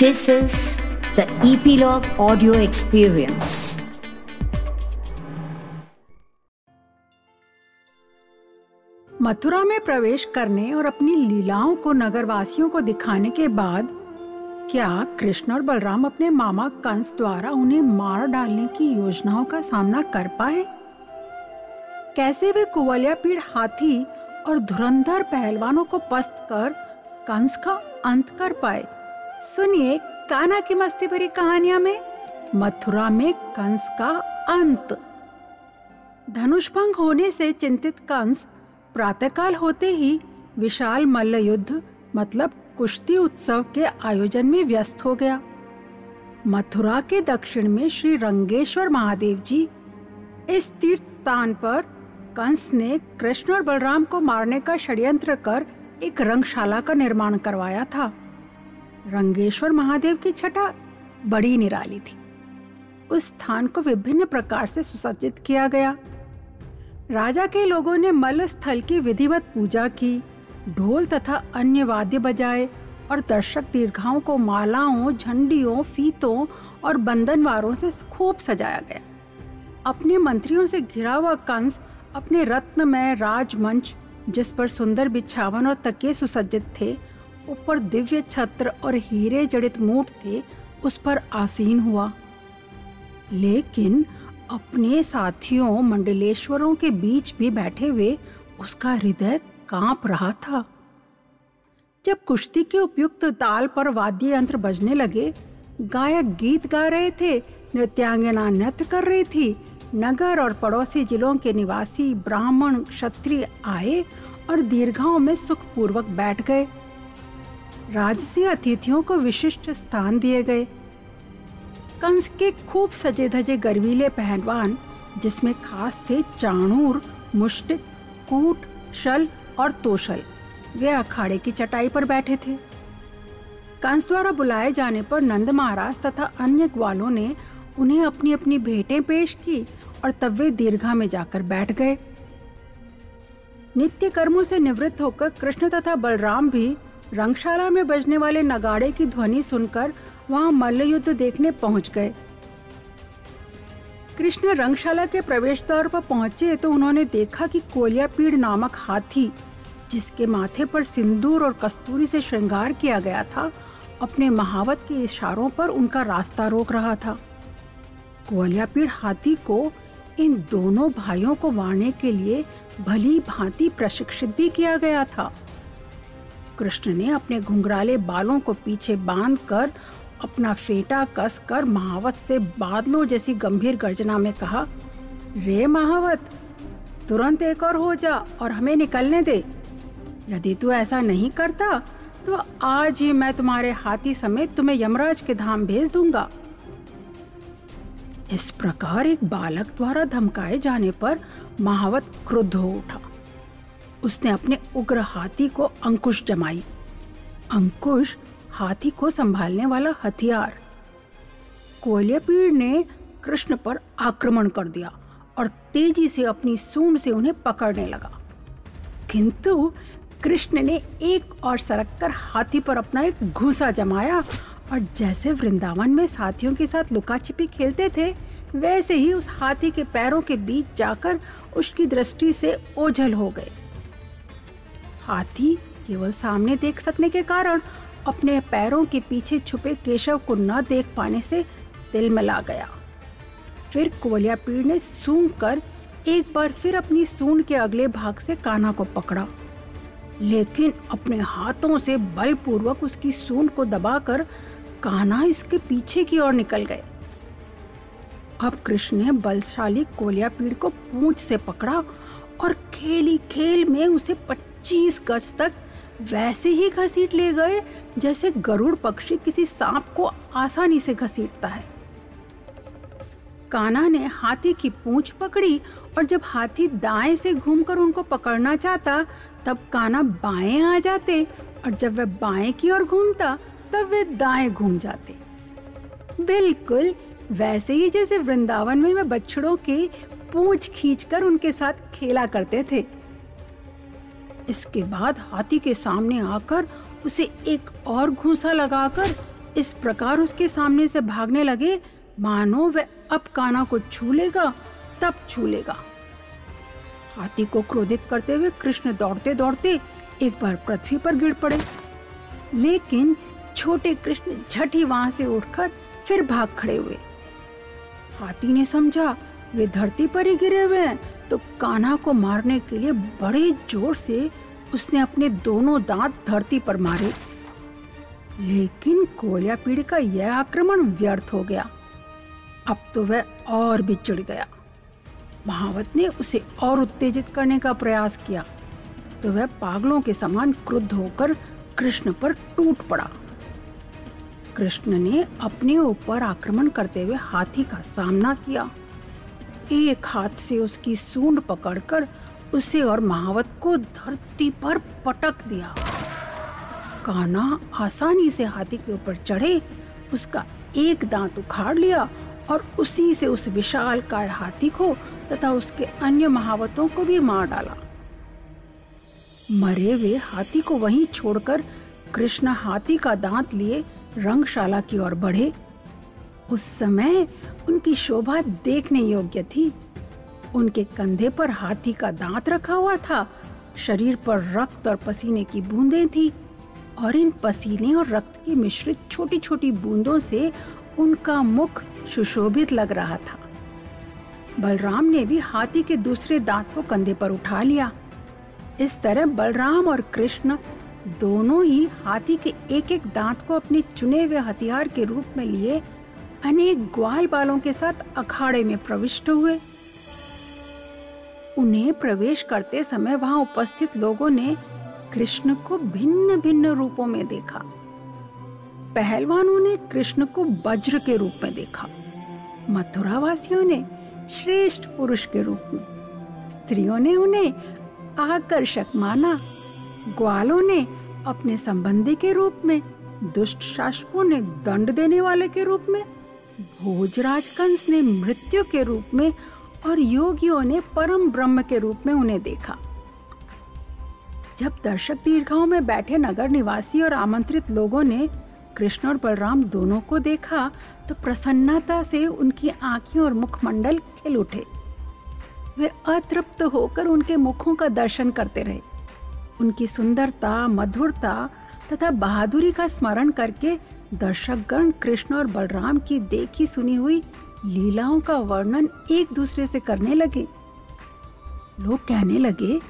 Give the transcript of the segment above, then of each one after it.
This is the Epilogue Audio Experience. Mathura में प्रवेश करने और अपनी लीलाओं को नगरवासियों को दिखाने के बाद क्या कृष्ण और बलराम अपने मामा कंस द्वारा उन्हें मार डालने की योजनाओं का सामना कर पाए कैसे वे कुवलिया पीड़ हाथी और धुरंधर पहलवानों को पस्त कर कंस का अंत कर पाए सुनिए काना की मस्ती भरी कहानियाँ में, मथुरा में कंस का अंत। धनुष भंग होने से चिंतित कंस, प्रातःकाल होते ही विशाल मल्ल युद्ध मतलब कुश्ती उत्सव के आयोजन में व्यस्त हो गया। मथुरा के दक्षिण में श्री रंगेश्वर महादेव जी, इस तीर्थ स्थान पर कंस ने कृष्ण और बलराम को मारने का षड्यंत्र कर एक रंगशाला का निर्माण करवाया था। रंगेश्वर महादेव की छटा बड़ी निराली थी। उस स्थान को विभिन्न प्रकार से सुसज्जित किया गया। राजा के लोगों ने मल्ल स्थल की विधिवत पूजा की, ढोल तथा अन्य वाद्य बजाए और दर्शक दीर्घाओं को मालाओं, झंडियों, फीतों और बंधनवारों से खूब सजाया गया। अपने मंत्रियों से घिरा हुआ कंस अपने रत्नमय राजमंच, जिस पर सुंदर बिछावन और तकिए सुसज्जित थे ऊपर दिव्य छत्र और हीरे जड़ित मूठ थे उस पर आसीन हुआ। लेकिन अपने साथियों मंडलेश्वरों के बीच भी बैठे हुए उसका हृदय काँप रहा था। जब कुश्ती के उपयुक्त ताल पर वाद्य यंत्र बजने लगे, गायक गीत गा रहे थे, नृत्यांगना नृत्य कर रही थी, नगर और पड़ोसी जिलों के निवासी ब्राह्मण क्षत्रिय आए और दीर्घाओं में सुखपूर्वक बैठ गए। राजसी अतिथियों को विशिष्ट स्थान दिए गए। कंस के खूब सजे धजे गर्वीले पहलवान, जिसमें खास थे चाणूर मुष्टिक कूट, शल और तोशल। वे अखाड़े की चटाई पर बैठे थे। कंस द्वारा बुलाए जाने पर नंद महाराज तथा अन्य ग्वालों ने उन्हें अपनी अपनी भेंटें पेश की और तब वे दीर्घा में जाकर बैठ गए। नित्य कर्मों से निवृत्त होकर कृष्ण तथा बलराम भी रंगशाला में बजने वाले नगाड़े की ध्वनि सुनकर वहाँ मल्ल युद्ध देखने पहुँच गए। कृष्ण रंगशाला के प्रवेश द्वार पर पहुँचे तो उन्होंने देखा कि कोलिया पीड़ नामक हाथी, जिसके माथे पर सिंदूर और कस्तूरी से श्रृंगार किया गया था, अपने महावत के इशारों पर उनका रास्ता रोक रहा था। कोलिया पीड़ हाथी को इन दोनों भाइयों को मारने के लिए भली भांति प्रशिक्षित भी किया गया था। कृष्ण ने अपने घुंघराले बालों को पीछे बाँध कर अपना फेटा कस कर महावत से बादलों जैसी गंभीर गर्जना में कहा, रे महावत, तुरंत एक और हो जा और हमें निकलने दे। यदि तू ऐसा नहीं करता तो आज ही मैं तुम्हारे हाथी समेत तुम्हें यमराज के धाम भेज दूँगा। इस प्रकार एक बालक द्वारा धमकाए जाने पर महावत क्रुद्ध हो उठा। उसने अपने उग्र हाथी को अंकुश जमाई। अंकुश हाथी को संभालने वाला हथियार। कोयलियापीड़ ने कृष्ण पर आक्रमण कर दिया और तेज़ी से अपनी सूंड से उन्हें पकड़ने लगा। किंतु कृष्ण ने एक और सरक कर हाथी पर अपना एक घूसा जमाया और जैसे वृंदावन में साथियों के साथ लुका छिपी खेलते थे, वैसे ही उस हाथी के पैरों के बीच जाकर उसकी दृष्टि से ओझल हो गए। हाथी केवल सामने देख सकने के कारण अपने पैरों के पीछे छुपे केशव को न देख पाने से दिल मिला गया। फिर कोलिया पीड़ ने सूंघ कर एक बार फिर अपनी सूंड के अगले भाग से कान्हा को पकड़ा। लेकिन अपने हाथों से बलपूर्वक उसकी सूंड को दबाकर कान्हा इसके पीछे की ओर निकल गए। अब कृष्ण ने बलशाली कोलिया पीड़ को पूंछ से पकड़ा और खेली खेल में उसे पच्चीस गज तक वैसे ही घसीट ले गए, जैसे गरुड़ पक्षी किसी सांप को आसानी से घसीटता है। काना ने हाथी की पूंछ पकड़ी और जब हाथी दाएँ से घूमकर उनको पकड़ना चाहता, तब काना बाएँ आ जाते और जब वह बाएँ की ओर घूमता, तब वे दाएँ घूम जाते। बिल्कुल वैसे ही जैसे वृंदावन में वे बछड़ों की पूंछ खींचकर उनके साथ खेला करते थे इसके बाद हाथी के सामने आकर उसे एक और घूसा लगाकर इस प्रकार उसके सामने से भागने लगे। मानो वह अब काना को छू लेगा, तब छू लेगा। हाथी को क्रोधित करते हुए कृष्ण दौड़ते दौड़ते एक बार पृथ्वी पर गिर पड़े। लेकिन छोटे कृष्ण झट ही वहाँ से उठकर फिर भाग खड़े हुए। हाथी ने समझा, वे धरती पर ही गिरे हुए हैं। तो कान्हा को मारने के लिए बड़े ज़ोर से उसने अपने दोनों दांत धरती पर मारे। लेकिन कोलिया पीढ़ी का यह आक्रमण व्यर्थ हो गया। अब तो वह और भी चिढ़ गया। महावत ने उसे और उत्तेजित करने का प्रयास किया। तो वह पागलों के समान क्रुद्ध होकर कृष्ण पर टूट पड़ा। कृष्ण ने अपने ऊपर आक्रमण करते हुए हाथी का सामना किया। एक हाथ से उसकी सूंड पकड़कर उसे और महावत को धरती पर पटक दिया। काना आसानी से हाथी के ऊपर चढ़े, उसका एक दांत उखाड़ लिया और उसी से उस विशाल काय हाथी को तथा उसके अन्य महावतों को भी मार डाला। मरे हुए हाथी को वहीं छोड़कर कृष्ण हाथी का दांत लिए रंगशाला की ओर बढ़े। उस समय उनकी शोभा देखने योग्य थी। उनके कंधे पर हाथी का दांत रखा हुआ था। शरीर पर रक्त और पसीने की बूंदें थी और इन पसीने और रक्त की मिश्रित छोटी छोटी बूंदों से उनका मुख सुशोभित लग रहा था। बलराम ने भी हाथी के दूसरे दांत को कंधे पर उठा लिया। इस तरह बलराम और कृष्ण दोनों ही हाथी के एक एक दांत को अपने चुने हुए हथियार के रूप में लिए अनेक ग्वाल बालों के साथ अखाड़े में प्रविष्ट हुए। उन्हें प्रवेश करते समय वहाँ उपस्थित लोगों ने कृष्ण को भिन्न भिन्न रूपों में देखा। पहलवानों ने कृष्ण को वज्र के रूप में देखा। मथुरा वासियों ने श्रेष्ठ पुरुष के रूप में। स्त्रियों ने उन्हें आकर्षक माना। ग्वालों ने अपने संबंधी के रूप में, दुष्ट शासकों ने दंड देने वाले के रूप में। भोजराज कंस ने मृत्यु के रूप में और योगियों ने परम ब्रह्म के रूप में उन्हें देखा। जब दर्शक दीर्घाओं में बैठे नगर निवासी और आमंत्रित लोगों ने कृष्ण और बलराम दोनों को देखा तो प्रसन्नता से उनकी आँखें और मुखमंडल खिल उठे। वे अतृप्त होकर उनके मुखों का दर्शन करते रहे। उनकी सुंदरता, मधुरता तथा बहादुरी का स्मरण करके दर्शकगण कृष्ण और बलराम की देखी सुनी हुई लीलाओं का वर्णन एक दूसरे से करने लगे। लोग कहने लगे,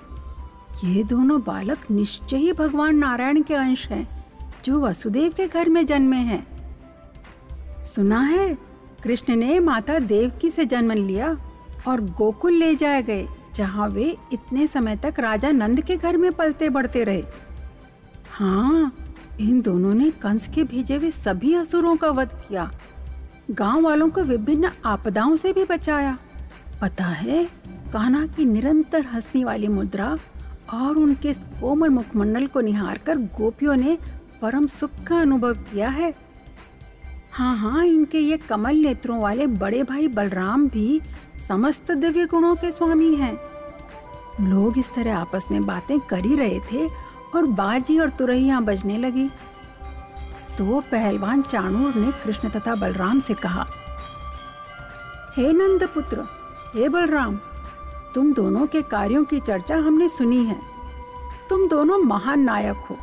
ये दोनों बालक निश्चय ही भगवान नारायण के अंश हैं, जो वसुदेव के घर में जन्मे हैं। सुना है, कृष्ण ने माता देवकी से जन्म लिया और गोकुल ले जाए गए, जहाँ वे इतने समय तक राजा नंद के घर में पलते बढ़ते रहे। हाँ इन दोनों ने कंस के भेजे हुए सभी असुरों का वध किया। गाँव वालों को विभिन्न आपदाओं से भी बचाया। पता है, कान्हा की निरंतर हंसने वाली मुद्रा और उनके कोमल मुखमंडल को निहार कर गोपियों ने परम सुख का अनुभव किया है। हाँ हाँ इनके ये कमल नेत्रों वाले बड़े भाई बलराम भी समस्त दिव्य गुणों के स्वामी हैं। लोग इस तरह आपस में बातें कर ही रहे थे और बाजी और तुरैया बजने लगी। तो पहलवान चाणूर ने कृष्ण तथा बलराम से कहा, हे नंद पुत्र हे बलराम, तुम दोनों के कार्यों की चर्चा हमने सुनी है। तुम दोनों महान नायक हो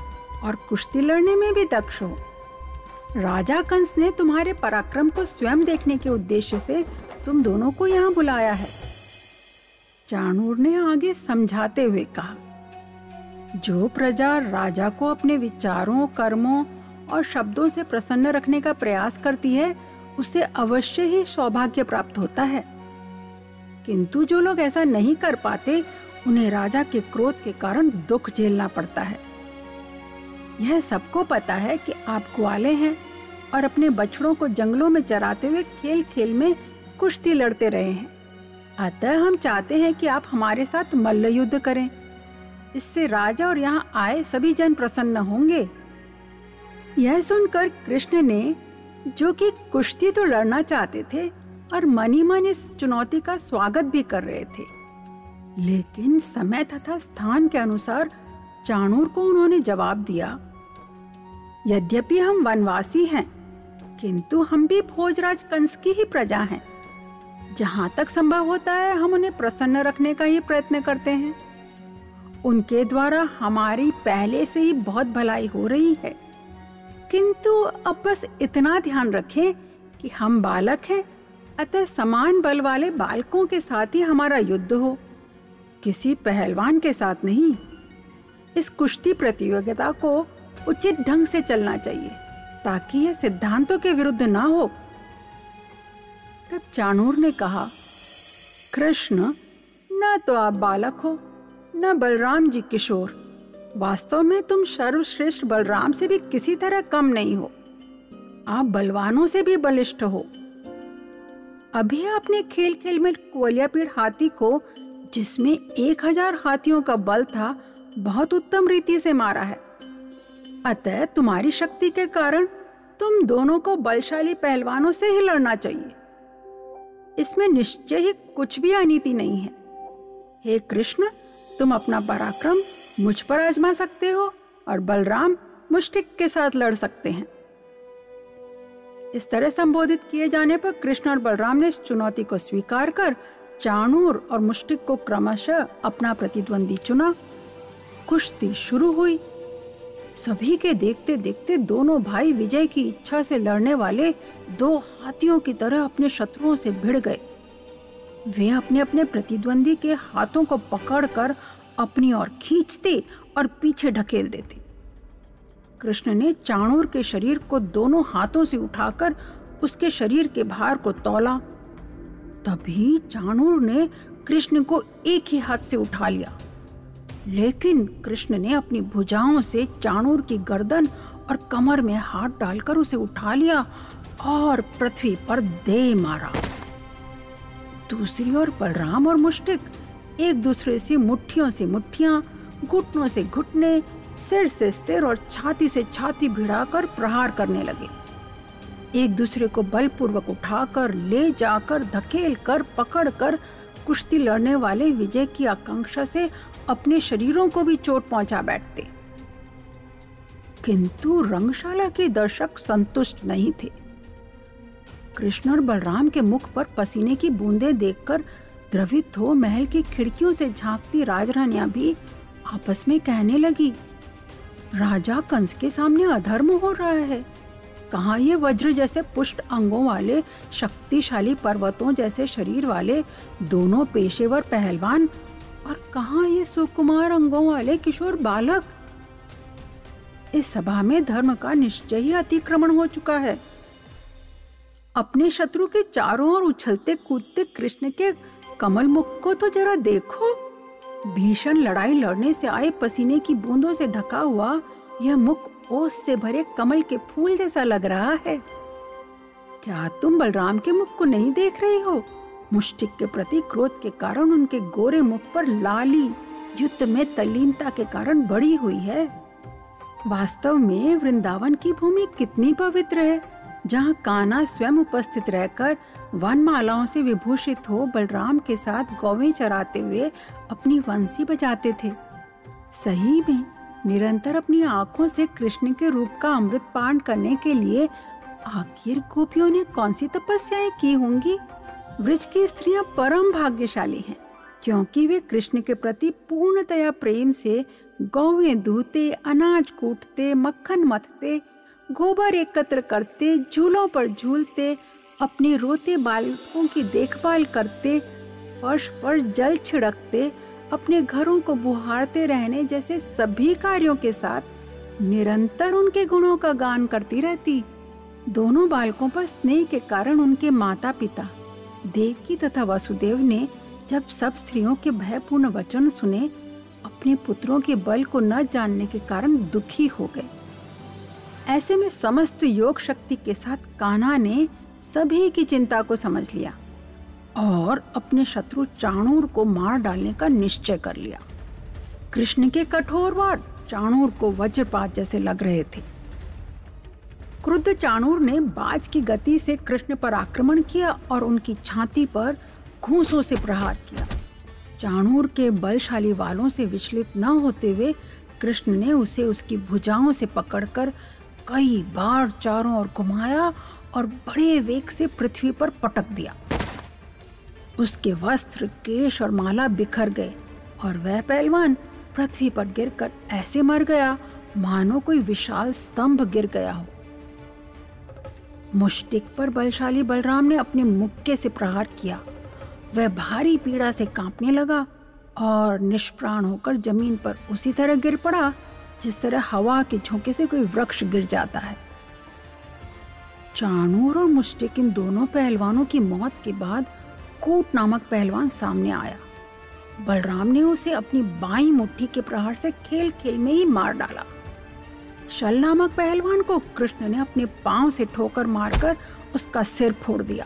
और कुश्ती लड़ने में भी दक्ष हो। राजा कंस ने तुम्हारे पराक्रम को स्वयं देखने के उद्देश्य से तुम दोनों को यहाँ बुलाया है। चाणूर ने आगे समझाते हुए कहा जो प्रजा राजा को अपने विचारों, कर्मों और शब्दों से प्रसन्न रखने का प्रयास करती है, उसे अवश्य ही सौभाग्य प्राप्त होता है। किंतु जो लोग ऐसा नहीं कर पाते, उन्हें राजा के क्रोध के कारण दुख झेलना पड़ता है। यह सबको पता है कि आप ग्वाले हैं और अपने बछड़ों को जंगलों में चराते हुए खेल खेल में कुश्ती लड़ते रहे हैं। अतः हम चाहते हैं कि आप हमारे साथ मल्ल युद्ध करें। इससे राजा और यहाँ आए सभी जन प्रसन्न होंगे। यह सुनकर कृष्ण ने, जो कि कुश्ती तो लड़ना चाहते थे और मनी मन इस चुनौती का स्वागत भी कर रहे थे, लेकिन समय तथा स्थान के अनुसार चाणूर को उन्होंने जवाब दिया, यद्यपि हम वनवासी हैं, किंतु हम भी भोजराज कंस की ही प्रजा हैं। जहाँ तक संभव होता है, हम उन्हें प्रसन्न रखने का ही प्रयत्न करते हैं। उनके द्वारा हमारी पहले से ही बहुत भलाई हो रही है। किंतु अब बस इतना ध्यान रखें कि हम बालक हैं, अतः समान बल वाले बालकों के साथ ही हमारा युद्ध हो। किसी पहलवान के साथ नहीं। इस कुश्ती प्रतियोगिता को उचित ढंग से चलना चाहिए, ताकि यह सिद्धांतों के विरुद्ध ना हो। तब चाणूर ने कहा, कृष्ण, न तो आप बालक हो न बलराम जी किशोर। वास्तव में तुम सर्वश्रेष्ठ बलराम से भी किसी तरह कम नहीं हो। आप बलवानों से भी बलिष्ठ हो। अभी आपने खेल खेल में कोलियापीड़ हाथी को, जिसमें एक हज़ार हाथियों का बल था, बहुत उत्तम रीति से मारा है। अतः तुम्हारी शक्ति के कारण तुम दोनों को बलशाली पहलवानों से ही लड़ना चाहिए। इसमें निश्चय ही कुछ भी अनीति नहीं है। हे कृष्ण तुम अपना पराक्रम मुझ पर आजमा सकते हो और बलराम मुश्तिक के साथ लड़ सकते हैं। इस तरह संबोधित किए जाने पर कृष्ण और बलराम ने इस चुनौती को स्वीकार कर चाणूर और मुश्तिक को क्रमशः अपना प्रतिद्वंदी चुना। कुश्ती शुरू हुई। सभी के देखते देखते दोनों भाई विजय की इच्छा से लड़ने वाले दो हाथियों की तरह अपने शत्रुओं से भिड़ गए। वे अपने अपने प्रतिद्वंदी के हाथों को पकड़कर अपनी ओर खींचते और पीछे ढकेल देते। कृष्ण ने चाणूर के शरीर को दोनों हाथों से उठाकर उसके शरीर के भार को तोला। तभी चाणूर ने कृष्ण को एक ही हाथ से उठा लिया। लेकिन कृष्ण ने अपनी भुजाओं से चाणूर की गर्दन और कमर में हाथ डालकर उसे उठा लिया और पृथ्वी पर दे मारा। दूसरी ओर बलराम और मुष्टिक एक दूसरे से मुट्ठियों से मुट्ठियाँ घुटनों से घुटने, सिर से सिर और छाती से छाती भिड़ाकर प्रहार करने लगे। एक दूसरे को बलपूर्वक उठाकर, ले जाकर, धकेल कर, पकड़ कर कुश्ती लड़ने वाले विजय की आकांक्षा से अपने शरीरों को भी चोट पहुँचा बैठते। किंतु रंगशाला के दर्शक संतुष्ट नहीं थे। कृष्ण और बलराम के मुख पर पसीने की बूंदें देखकर द्रवित हो महल की खिड़कियों से झांकती राजरानियाँ भी आपस में कहने लगी, राजा कंस के सामने अधर्म हो रहा है। कहा ये वज्र जैसे पुष्ट अंगों वाले, शक्तिशाली पर्वतों जैसे शरीर वाले दोनों पेशेवर पहलवान और कहा ये सुकुमार अंगों वाले किशोर बालक? इस सभा में धर्म का निश्चय ही अतिक्रमण हो चुका है। अपने शत्रु के चारों ओर उछलते कूदते कृष्ण के कमल मुख को तो जरा देखो। भीषण लड़ाई लड़ने से आए पसीने की बूंदों से ढका हुआ यह मुख ओस से भरे कमल के फूल जैसा लग रहा है। क्या तुम बलराम के मुख को नहीं देख रही हो? मुष्टिक के प्रति क्रोध के कारण उनके गोरे मुख पर लाली युद्ध में तलीनता के कारण बड़ी हुई है। वास्तव में वृंदावन की भूमि कितनी पवित्र है? जहाँ काना स्वयं उपस्थित रहकर वन मालाओं से विभूषित हो बलराम के साथ गौवें चराते हुए अपनी वंशी बजाते थे। सही में निरंतर अपनी आँखों से कृष्ण के रूप का अमृत पान करने के लिए आखिर गोपियों ने कौन सी तपस्याएँ की होंगी? वृक्ष की स्त्रियाँ परम भाग्यशाली हैं, क्योंकि वे कृष्ण के प्रति पूर्णतया प्रेम से गौवें दूते, अनाज कूटते, मक्खन मथते गोबर एकत्र करते, झूलों पर झूलते, अपने रोते बालकों की देखभाल करते, फर्श पर जल छिड़कते, अपने घरों को बुहारते रहने जैसे सभी कार्यों के साथ निरंतर उनके गुणों का गान करती रहती। दोनों बालकों पर स्नेह के कारण उनके माता पिता देवकी तथा वसुदेव ने जब सब स्त्रियों के भयपूर्ण वचन सुने, अपने पुत्रों के बल को न जानने के कारण दुखी हो गए। ऐसे में समस्त योग शक्ति के साथ कान्हा ने सभी की चिंता को समझ लिया और अपने शत्रु चाणूर को मार डालने का निश्चय कर लिया। कृष्ण के कठोर वार चाणूर को वज्रपात जैसे लग रहे थे। क्रुद्ध चाणूर ने बाज की गति से कृष्ण पर आक्रमण किया और उनकी छाती पर घूसों से प्रहार किया। चाणूर के बलशाली वालों से विचलित न होते हुए कृष्ण ने उसे उसकी भुजाओं से पकड़कर कई बार चारों ओर घुमाया और बड़े वेग से पृथ्वी पर पटक दिया। उसके वस्त्र, केश और माला बिखर गए और वह पहलवान पृथ्वी पर गिरकर ऐसे मर गया, मानो कोई विशाल स्तंभ गिर गया हो। मुष्टिक पर बलशाली बलराम ने अपने मुक्के से प्रहार किया। वह भारी पीड़ा से कांपने लगा और निष्प्राण होकर ज़मीन पर उसी तरह गिर पड़ा जिस तरह हवा के झोंके से कोई वृक्ष गिर जाता है। चाणूर और मुष्टिक इन दोनों पहलवानों की मौत के बाद कूट नामक पहलवान सामने आया। बलराम ने उसे अपनी बाई मुट्ठी के प्रहार से खेल खेल में ही मार डाला। शल नामक पहलवान को कृष्ण ने अपने पाँव से ठोकर मारकर उसका सिर फोड़ दिया।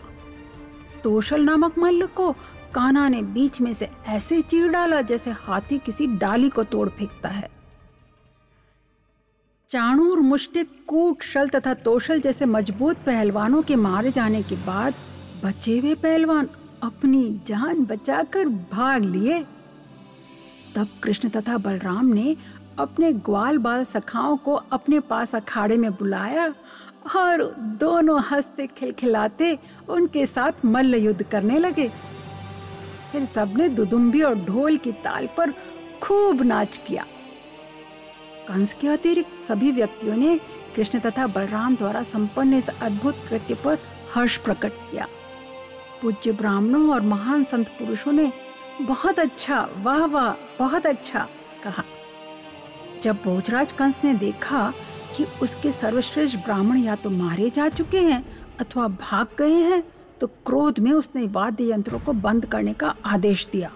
तोशल नामक मल्ल को काना ने बीच में से ऐसे चीर डाला जैसे हाथी किसी डाली को तोड़ फेंकता है। चाणूर मुष्टिक कूट शल तथा तोशल जैसे मज़बूत पहलवानों के मारे जाने के बाद बचे हुए पहलवान अपनी जान बचाकर भाग लिए। तब कृष्ण तथा बलराम ने अपने ग्वाल बाल सखाओं को अपने पास अखाड़े में बुलाया और दोनों हँसते खिलखिलाते उनके साथ मल्ल युद्ध करने लगे। फिर सबने दुदुम्बी और ढोल की ताल पर खूब नाच किया। कंस के अतिरिक्त सभी व्यक्तियों ने कृष्ण तथा बलराम द्वारा संपन्न इस अद्भुत कृत्य पर हर्ष प्रकट किया। पूज्य ब्राह्मणों और महान संत पुरुषों ने बहुत अच्छा वाह वाह, बहुत अच्छा कहा। जब भोजराज कंस ने देखा कि उसके सर्वश्रेष्ठ ब्राह्मण या तो मारे जा चुके हैं अथवा भाग गए हैं तो क्रोध में उसने वाद्य यंत्रों को बंद करने का आदेश दिया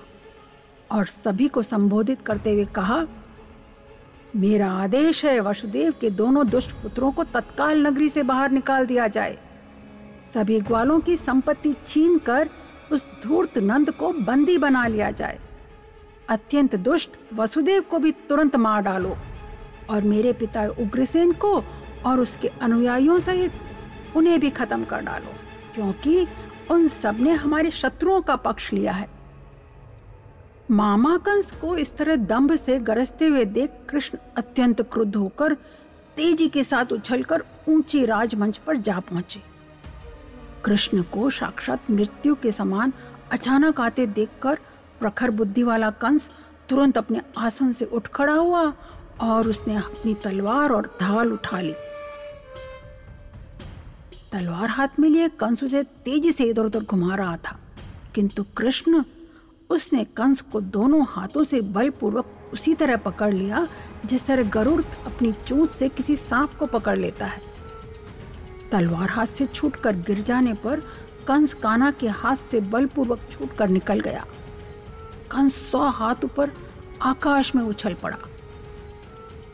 और सभी को संबोधित करते हुए कहा मेरा आदेश है वसुदेव के दोनों दुष्ट पुत्रों को तत्काल नगरी से बाहर निकाल दिया जाए। सभी ग्वालों की संपत्ति छीन कर उस धूर्त नंद को बंदी बना लिया जाए। अत्यंत दुष्ट वसुदेव को भी तुरंत मार डालो और मेरे पिता उग्रसेन को और उसके अनुयायियों सहित उन्हें भी खत्म कर डालो, क्योंकि उन सबने हमारे शत्रुओं का पक्ष लिया है। मामा कंस को इस तरह दंभ से गरजते हुए देख कृष्ण अत्यंत क्रुद्ध होकर तेज़ी के साथ उछलकर ऊँची राजमंच पर जा पहुँचे। कृष्ण को साक्षात मृत्यु के समान अचानक आते देखकर प्रखर बुद्धि वाला कंस तुरंत अपने आसन से उठ खड़ा हुआ और उसने अपनी तलवार और ढाल उठा ली। तलवार हाथ में लिए कंस उसे तेज़ी से इधर उधर घुमा रहा था, किंतु कृष्ण उसने कंस को दोनों हाथों से बलपूर्वक उसी तरह पकड़ लिया, जिस तरह गरुड़ अपनी चोट से किसी सांप को पकड़ लेता है। तलवार हाथ से छूटकर गिर जाने पर कंस काना के हाथ से बलपूर्वक छूटकर निकल गया। कंस सौ हाथ ऊपर आकाश में उछल पड़ा।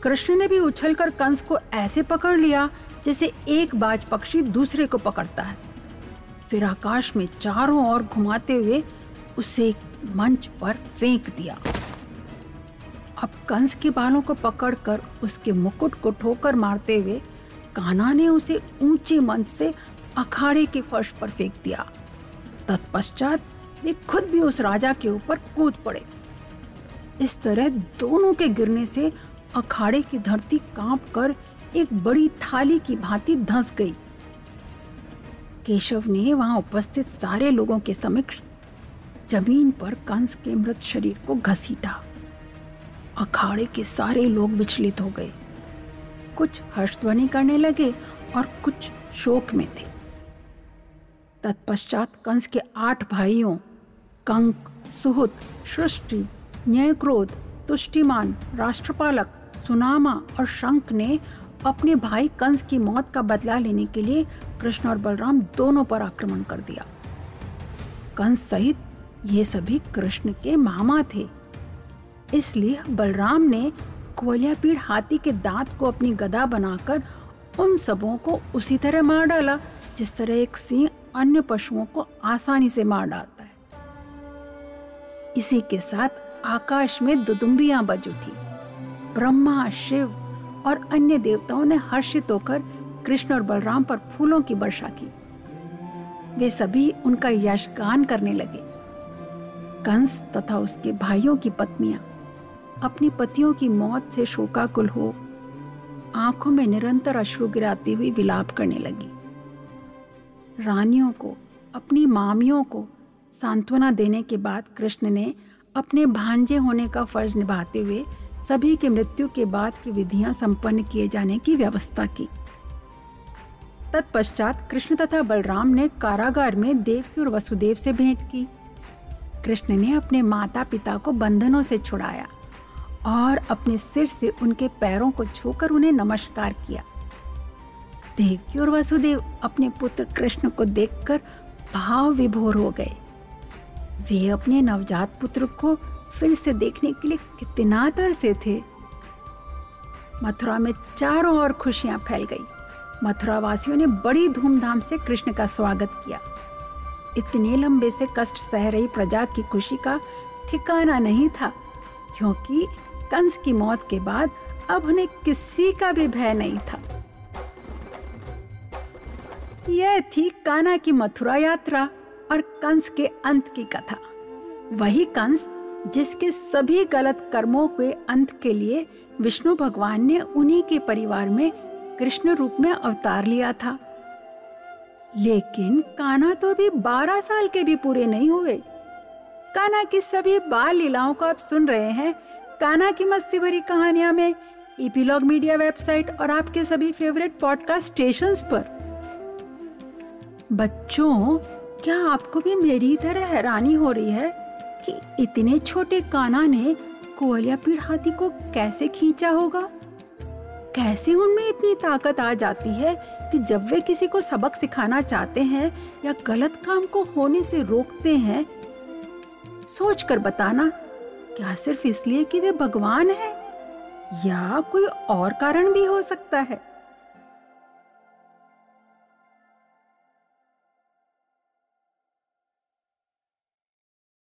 कृष्ण ने भी उछलकर कंस को ऐसे पकड़ लिया, जैसे एक बाज पक्षी दूसरे को पकड़ता है। फिर आकाश में चारों ओर घुमाते हुए उसे मंच पर फेंक दिया। अब कंस के बालों को पकड़कर उसके मुकुट को ठोकर मारते हुए कान्हा ने उसे ऊँचे मंच से अखाड़े के फर्श पर फेंक दिया। तत्पश्चात वे खुद भी उस राजा के ऊपर कूद पड़े। इस तरह दोनों के गिरने से अखाड़े की धरती काँप कर एक बड़ी थाली की भांति धंस गई। केशव ने वहाँ उपस्थित सारे लोगों के समक्ष ज़मीन पर कंस के मृत शरीर को घसीटा। अखाड़े के सारे लोग विचलित हो गए। कुछ हर्षध्वनि करने लगे और कुछ शोक में थे। तत्पश्चात कंस के आठ भाइयों, कंक सुहुत सृष्टि, न्यायक्रोध, तुष्टिमान, राष्ट्रपालक, सुनामा और शंख ने अपने भाई कंस की मौत का बदला लेने के लिए कृष्ण और बलराम दोनों पर आक्रमण कर दिया। कंस सहित ये सभी कृष्ण के मामा थे। इसलिए बलराम ने पीड़ हाथी के दांत को अपनी गदा बनाकर उन सबों को उसी तरह मार डाला, जिस तरह एक सिंह अन्य पशुओं को आसानी से मार डालता है। इसी के साथ आकाश में दुदुम्बियाँ बज उठी। ब्रह्मा, शिव और अन्य देवताओं ने हर्षित होकर कृष्ण और बलराम पर फूलों की वर्षा की। वे सभी उनका यशगान करने लगे। कंस तथा उसके भाइयों की पत्नियाँ, अपनी पतियों की मौत से शोकाकुल हो, आँखों में निरंतर अश्रु गिराती हुई विलाप करने लगी। रानियों को, अपनी मामियों को सांत्वना देने के बाद कृष्ण ने अपने भांजे होने का फ़र्ज़ निभाते हुए सभी की मृत्यु के बाद की विधियाँ संपन्न किए जाने की व्यवस्था की। तत्पश्चात कृष्ण तथा बलराम ने कारागार में देवकी और वसुदेव से भेंट की। कृष्ण ने अपने माता पिता को बंधनों से छुड़ाया और अपने सिर से उनके पैरों को छूकर उन्हें नमस्कार किया। देवकी और वसुदेव अपने पुत्र कृष्ण को देखकर भाव विभोर हो गए। वे अपने नवजात पुत्र को फिर से देखने के लिए कितना तरसे थे। मथुरा में चारों ओर खुशियाँ फैल गई। मथुरा वासियों ने बड़ी धूमधाम से कृष्ण का स्वागत किया। इतने लंबे से कष्ट सह रही प्रजा की खुशी का ठिकाना नहीं था, क्योंकि कंस की मौत के बाद अब उन्हें किसी का भी भय नहीं था। यह थी काना की मथुरा यात्रा और कंस के अंत की कथा। वही कंस जिसके सभी गलत कर्मों के अंत के लिए विष्णु भगवान ने उन्हीं के परिवार में कृष्ण रूप में अवतार लिया था। लेकिन काना तो अभी बारह साल के भी पूरे नहीं हुए। काना की सभी बाल लीलाओं को आप सुन रहे हैं। काना की मस्ती भरी कहानियाँ में इपीलॉग मीडिया वेबसाइट और आपके सभी फेवरेट पॉडकास्ट स्टेशंस पर। बच्चों, क्या आपको भी मेरी तरह हैरानी हो रही है कि इतने छोटे काना ने कोलिया पीड़ हाथी को कैसे खींचा होगा? कैसे उनमें इतनी ताकत आ जाती है कि जब वे किसी को सबक सिखाना चाहते हैं या गलत काम को होने से रोकते हैं? सोच कर बताना, क्या सिर्फ़ इसलिए कि वे भगवान हैं? या कोई और कारण भी हो सकता है?